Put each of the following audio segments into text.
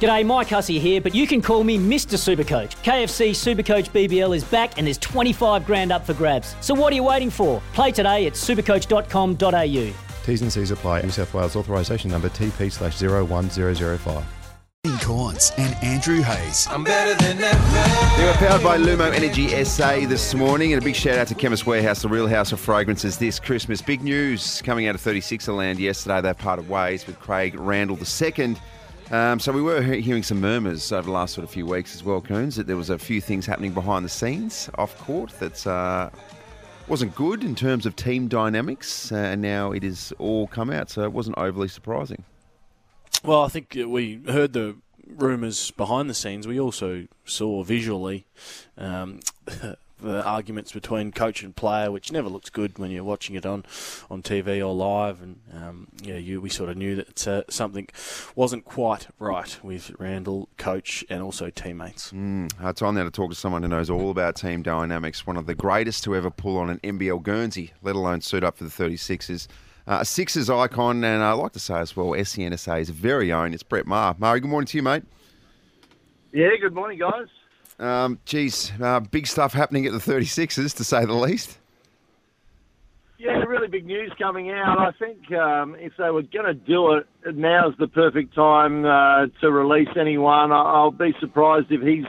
G'day, Mike Hussey here, but you can call me Mr. Supercoach. KFC Supercoach BBL is back and there's 25 grand up for grabs. So what are you waiting for? Play today at supercoach.com.au. T's and C's apply. New South Wales authorisation number TP slash 01005. Cornes and Andrew Hayes. I'm better than ever. They were powered by Lumo Energy SA this morning, and a big shout out to Chemist Warehouse, the real house of fragrances this Christmas. Big news coming out of 36er land yesterday. They parted ways with Craig Randall II. Um, so we were he- hearing some murmurs over the last sort of few weeks as well, Coons, that there was a few things happening behind the scenes off court that uh, wasn't good in terms of team dynamics, uh, and now it has all come out, so it wasn't overly surprising. Well, I think uh, we heard the rumours behind the scenes. We also saw visually um, the arguments between coach and player, which never looks good when you're watching it on, on TV or live. And um, yeah, you, we sort of knew that uh, something wasn't quite right with Randall, coach, and also teammates. Mm, uh, it's on there to talk to someone who knows all about team dynamics, one of the greatest to ever pull on an NBL Guernsey, let alone suit up for the 36ers. Uh, a Sixers icon, and I like to say as well, SENSA's very own. It's Brett Maher. Murray, good morning to you, mate. Yeah, good morning, guys. Um, geez, uh, big stuff happening at the 36ers, to say the least. Yeah, really big news coming out. I think um, if they were going to do it, now's the perfect time uh, to release anyone. I- I'll be surprised if he's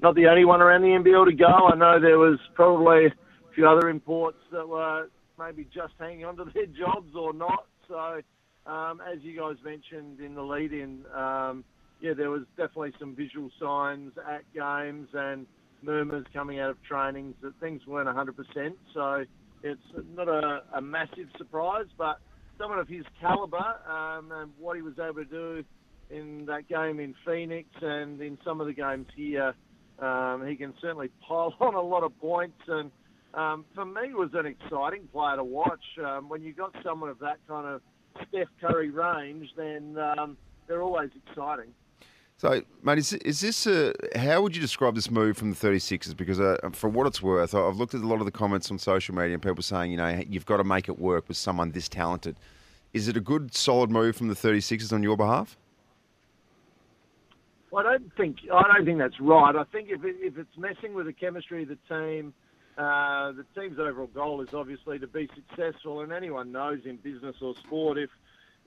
not the only one around the NBL to go. I know there was probably a few other imports that were maybe just hanging on to their jobs or not. So, um, as you guys mentioned in the lead-in, um, yeah, there was definitely some visual signs at games and murmurs coming out of trainings that things weren't 100%. So it's not a, a massive surprise, but someone of his calibre um, and what he was able to do in that game in Phoenix and in some of the games here, um, he can certainly pile on a lot of points. And um, for me, it was an exciting player to watch. Um, when you've got someone of that kind of Steph Curry range, then um, they're always exciting. So, mate, is, is this a, how would you describe this move from the 36ers? Because uh, for what it's worth, I've looked at a lot of the comments on social media and people saying, you know, you've got to make it work with someone this talented. Is it a good, solid move from the 36ers on your behalf? I don't think I don't think that's right. I think if it, if it's messing with the chemistry of the team, uh, the team's overall goal is obviously to be successful, and anyone knows in business or sport if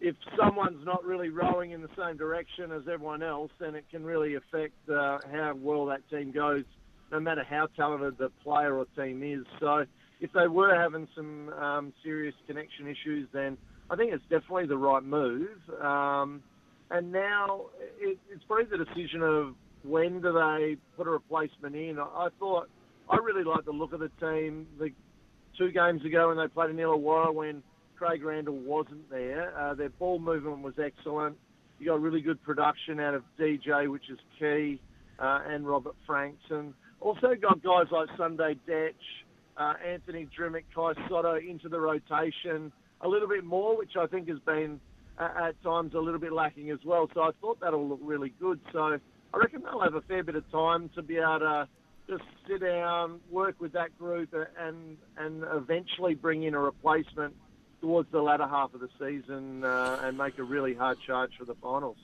if someone's not really rowing in the same direction as everyone else, then it can really affect uh, how well that team goes, no matter how talented the player or team is. So, if they were having some um, serious connection issues, then I think it's definitely the right move. Um, and now it, it's probably the decision of when do they put a replacement in. I, thought I really liked the look of the team. The two games ago when they played in Illawarra when Craig Randall wasn't there, uh, their ball movement was excellent. You got really good production out of DJ, which is key, uh, and Robert Franks, and also got guys like Sunday Dech, uh, Anthony Drmic, Kai Sotto into the rotation a little bit more, which I think has been uh, at times a little bit lacking as well. So I thought that'll look really good. So I reckon they'll have a fair bit of time to be able to just sit down, work with that group, uh, and and eventually bring in a replacement towards the latter half of the season uh, and make a really hard charge for the finals.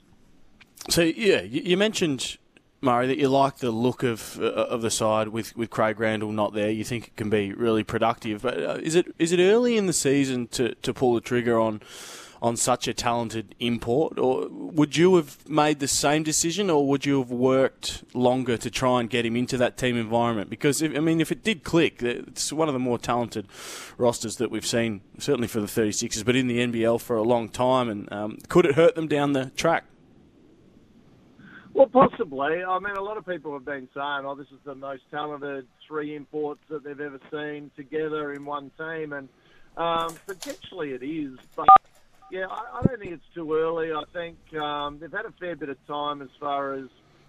So yeah, you, mentioned Murray that you like the look of uh, of the side with, with Craig Randall not there. You think it can be really productive, but uh, is it is it early in the season to, to pull the trigger on on such a talented import, or would you have made the same decision, or would you have worked longer to try and get him into that team environment? Because if, I mean, if it did click, it's one of the more talented rosters that we've seen, certainly for the 36ers, but in the NBL for a long time. And um, could it hurt them down the track? Well, possibly. I mean, a lot of people have been saying, "Oh, this is the most talented three imports that they've ever seen together in one team," and um, potentially it is. But yeah, I, I don't think it's too early. I think um, they've had a fair bit of time as far as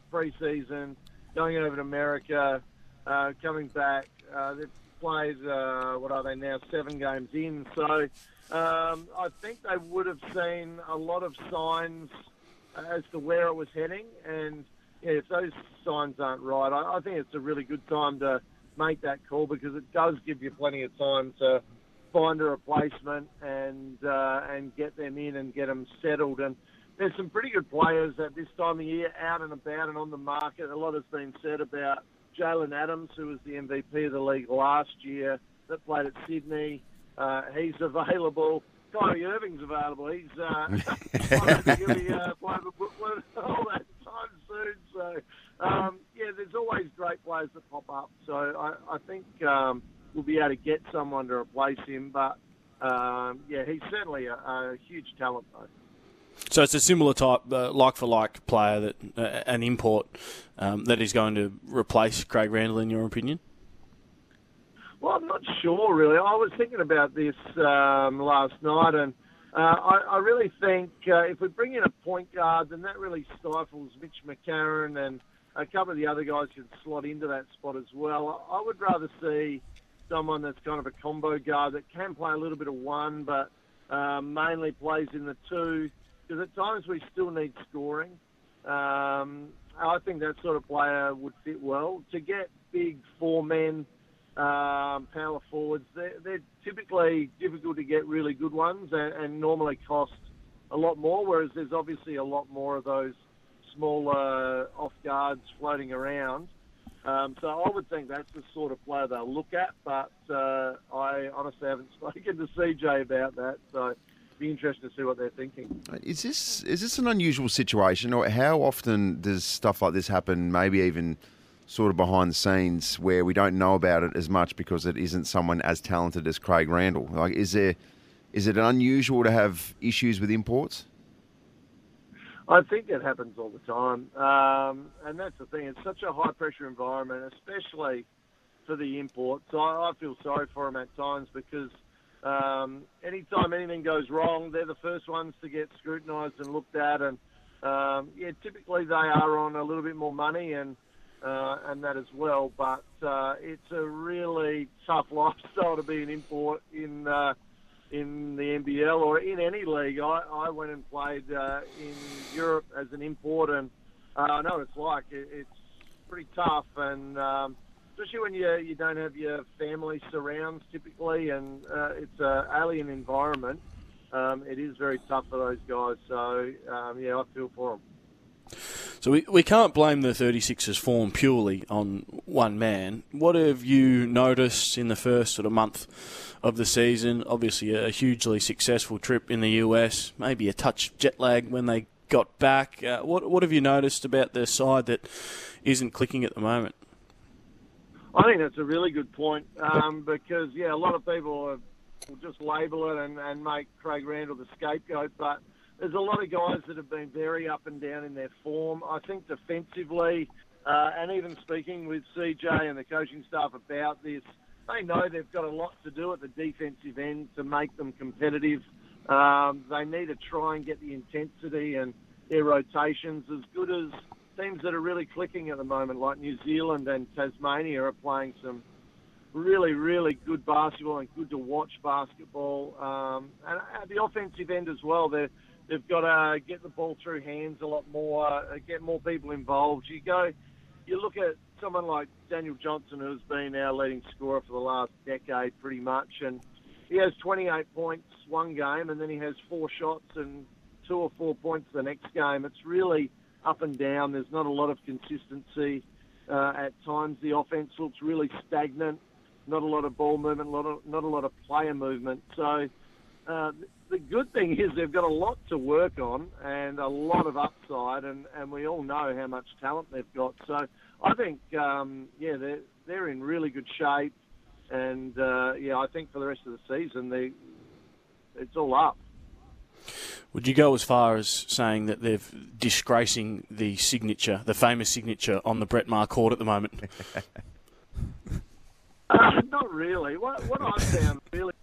pre-season, going over to America, uh, coming back. Uh, they've played, uh, what are they now, seven games in. So um, I think they would have seen a lot of signs as to where it was heading. And yeah, if those signs aren't right, I, I think it's a really good time to make that call because it does give you plenty of time to find a replacement and uh, and get them in and get them settled. And there's some pretty good players at this time of year out and about and on the market. A lot has been said about Jalen Adams, who was the MVP of the league last year, that played at Sydney. Uh, he's available. Kyrie Irving's available. He's uh, he'll be uh, playing for Brooklyn all that time soon. So um, yeah, there's always great players that pop up. So I, I think um, we'll be able to get someone to replace him. But um, yeah, he's certainly a, a huge talent though. So it's a similar type, uh, like for like player that uh, an import um, that is going to replace Craig Randall, in your opinion. Well, I'm not sure really. I was thinking about this um, last night, and uh, I, I, really think uh, if we bring in a point guard, then that really stifles Mitch McCarron, and a couple of the other guys can slot into that spot as well. I would rather see someone that's kind of a combo guard that can play a little bit of one, but uh, mainly plays in the two because at times we still need scoring. Um, I think that sort of player would fit well. To get big four men um, power forwards, they're, they're, typically difficult to get really good ones and, and, normally cost a lot more, whereas there's obviously a lot more of those smaller off guards floating around. Um, so I would think that's the sort of player they'll look at, but uh, I honestly haven't spoken to CJ about that. So it'd be interested to see what they're thinking. Is this is this an unusual situation, or how often does stuff like this happen? Maybe even sort of behind the scenes where we don't know about it as much because it isn't someone as talented as Craig Randall. Like, is there is it unusual to have issues with imports? I think that happens all the time, um, and that's the thing. It's such a high pressure environment, especially for the imports. I, I feel sorry for them at times because um, anytime anything goes wrong, they're the first ones to get scrutinised and looked at. And um, yeah, typically they are on a little bit more money and uh, and that as well. But uh, it's a really tough lifestyle to be an import in uh, in the NBL or in any league. I, I went and played uh, in Europe as an import, and uh, I know what it's like. It, it's pretty tough and. Um, especially when you you don't have your family surrounds typically, and uh, it's an alien environment. Um, it is very tough for those guys. So um, yeah, I feel for them. So we, we can't blame the 36ers form purely on one man. What have you noticed in the first sort of month of the season? Obviously, a hugely successful trip in the US, maybe a touch jet lag when they got back. Uh, what what have you noticed about their side that isn't clicking at the moment? I think that's a really good point um, because yeah, a lot of people will just label it and, and make Craig Randall the scapegoat, but there's a lot of guys that have been very up and down in their form. I think defensively, uh, and even speaking with CJ and the coaching staff about this, they know they've got a lot to do at the defensive end to make them competitive. Um, they need to try and get the intensity and their rotations as good as teams that are really clicking at the moment, like New Zealand and Tasmania, are playing some really, really good basketball and good to watch basketball. Um, and at the offensive end as well, they they've got to get the ball through hands a lot more, uh, get more people involved. You go, you look at someone like Daniel Johnson, who's been our leading scorer for the last decade, pretty much, and he has 28 points one game, and then he has four shots and two or four points the next game. It's really up and down. There's not a lot of consistency. Uh, at times, the offense looks really stagnant. Not a lot of ball movement, lot of, not a lot of player movement. So uh, the good thing is they've got a lot to work on and a lot of upside, and, and we all know how much talent they've got. So I think, um, yeah, they're they're in really good shape, and uh, yeah, I think for the rest of the season, they it's all up. Would you go as far as saying that they're disgracing the signature, the famous signature on the Brett Maher court at the moment? uh, not really. What, what I've found really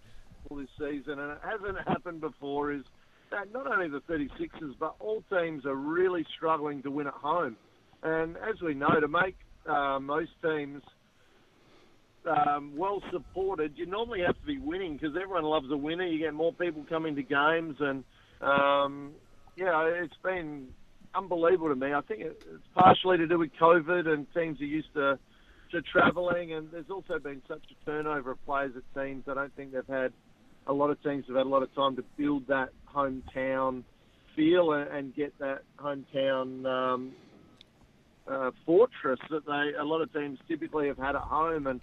this season, and it hasn't happened before, is that not only the 36ers, but all teams are really struggling to win at home. And as we know, to make uh, most teams um, well supported, you normally have to be winning because everyone loves a winner. You get more people coming to games, and um, yeah, it's been unbelievable to me. I think it's partially to do with COVID and teams are used to to travelling, and there's also been such a turnover of players at teams. I don't think they've had a lot of teams have had a lot of time to build that hometown feel and, and get that hometown um, uh, fortress that they a lot of teams typically have had at home. And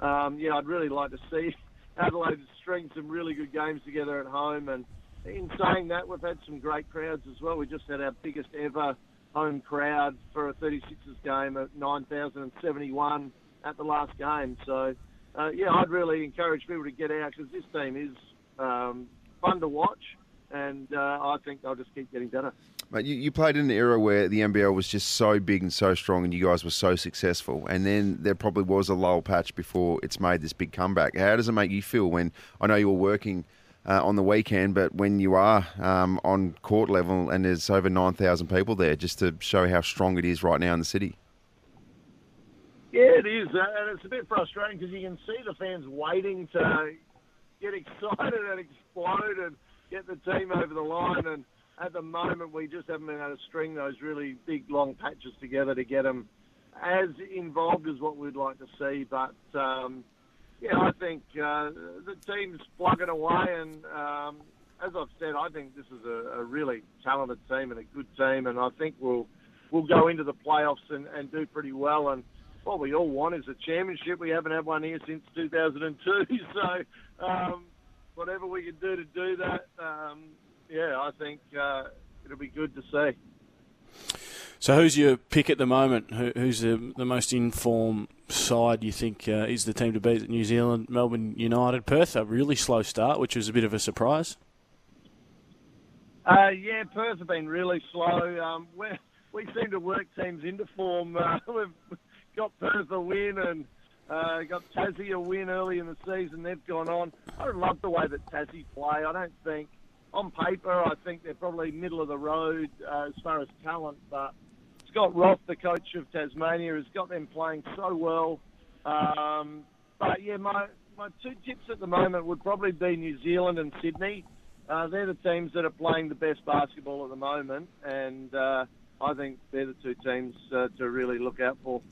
um, yeah, I'd really like to see Adelaide string some really good games together at home. And in saying that, we've had some great crowds as well. We just had our biggest ever home crowd for a 36ers game at 9,071 at the last game. So, uh, yeah, I'd really encourage people to get out because this team is um, fun to watch, and uh, I think they'll just keep getting better. Mate, you, you played in an era where the NBL was just so big and so strong, and you guys were so successful. And then there probably was a lull patch before it's made this big comeback. How does it make you feel when I know you were working uh, on the weekend, but when you are um, on court level and there's over 9,000 people there, just to show how strong it is right now in the city? Yeah, it is, uh, and it's a bit frustrating because you can see the fans waiting to get excited and explode and get the team over the line. And at the moment, we just haven't been able to string those really big, long patches together to get them as involved as what we'd like to see. But um, yeah, I think uh, the team's plugging away, and um, as I've said, I think this is a, a really talented team and a good team, and I think we'll we'll go into the playoffs and, and do pretty well. And what we all want is a championship. We haven't had one here since 2002, so um, whatever we can do to do that, um, yeah, I think uh, it'll be good to see. So, who's your pick at the moment? Who, who's the, the most informed side you think uh, is the team to beat New Zealand, Melbourne United, Perth? A really slow start, which was a bit of a surprise. Uh, yeah, Perth have been really slow. Um, we seem to work teams into form. Uh, we've got Perth a win and uh, got Tassie a win early in the season. They've gone on. I love the way that Tassie play. I don't think, on paper, I think they're probably middle of the road uh, as far as talent. But Scott Roth, the coach of Tasmania, has got them playing so well. Um, but yeah, my my two tips at the moment would probably be New Zealand and Sydney. Uh, they're the teams that are playing the best basketball at the moment, and uh, I think they're the two teams uh, to really look out for.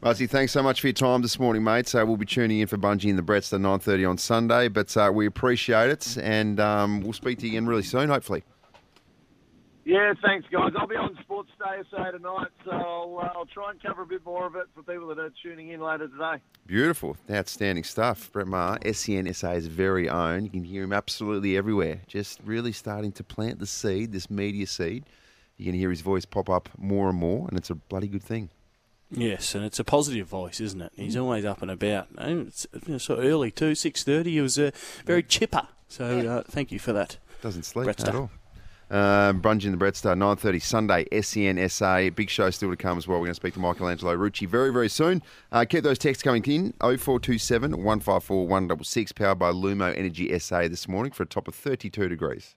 Muzzy, thanks so much for your time this morning, mate. So we'll be tuning in for Bungie and the Bretts at 9.30 on Sunday, but uh, we appreciate it, and um, we'll speak to you again really soon, hopefully. Yeah, thanks, guys. I'll be on Sports Day SA tonight, so I'll, uh, I'll try and cover a bit more of it for people that are tuning in later today. Beautiful. Outstanding stuff. Brett Maher, SENSA's very own. You can hear him absolutely everywhere. Just really starting to plant the seed, this media seed. You can hear his voice pop up more and more, and it's a bloody good thing. Yes, and it's a positive voice, isn't it? He's always up and about. And it's so early too, six thirty. He was uh, very chipper. So uh, thank you for that. Doesn't sleep Brett at all. Um, Brunge in the Brett Star, 9.30 Sunday, SENSA. Big show still to come as well. We're going to speak to Michelangelo Rucci very, very soon. Uh, keep those texts coming in. 0427 154 166, powered by Lumo Energy SA this morning for a top of 32 degrees.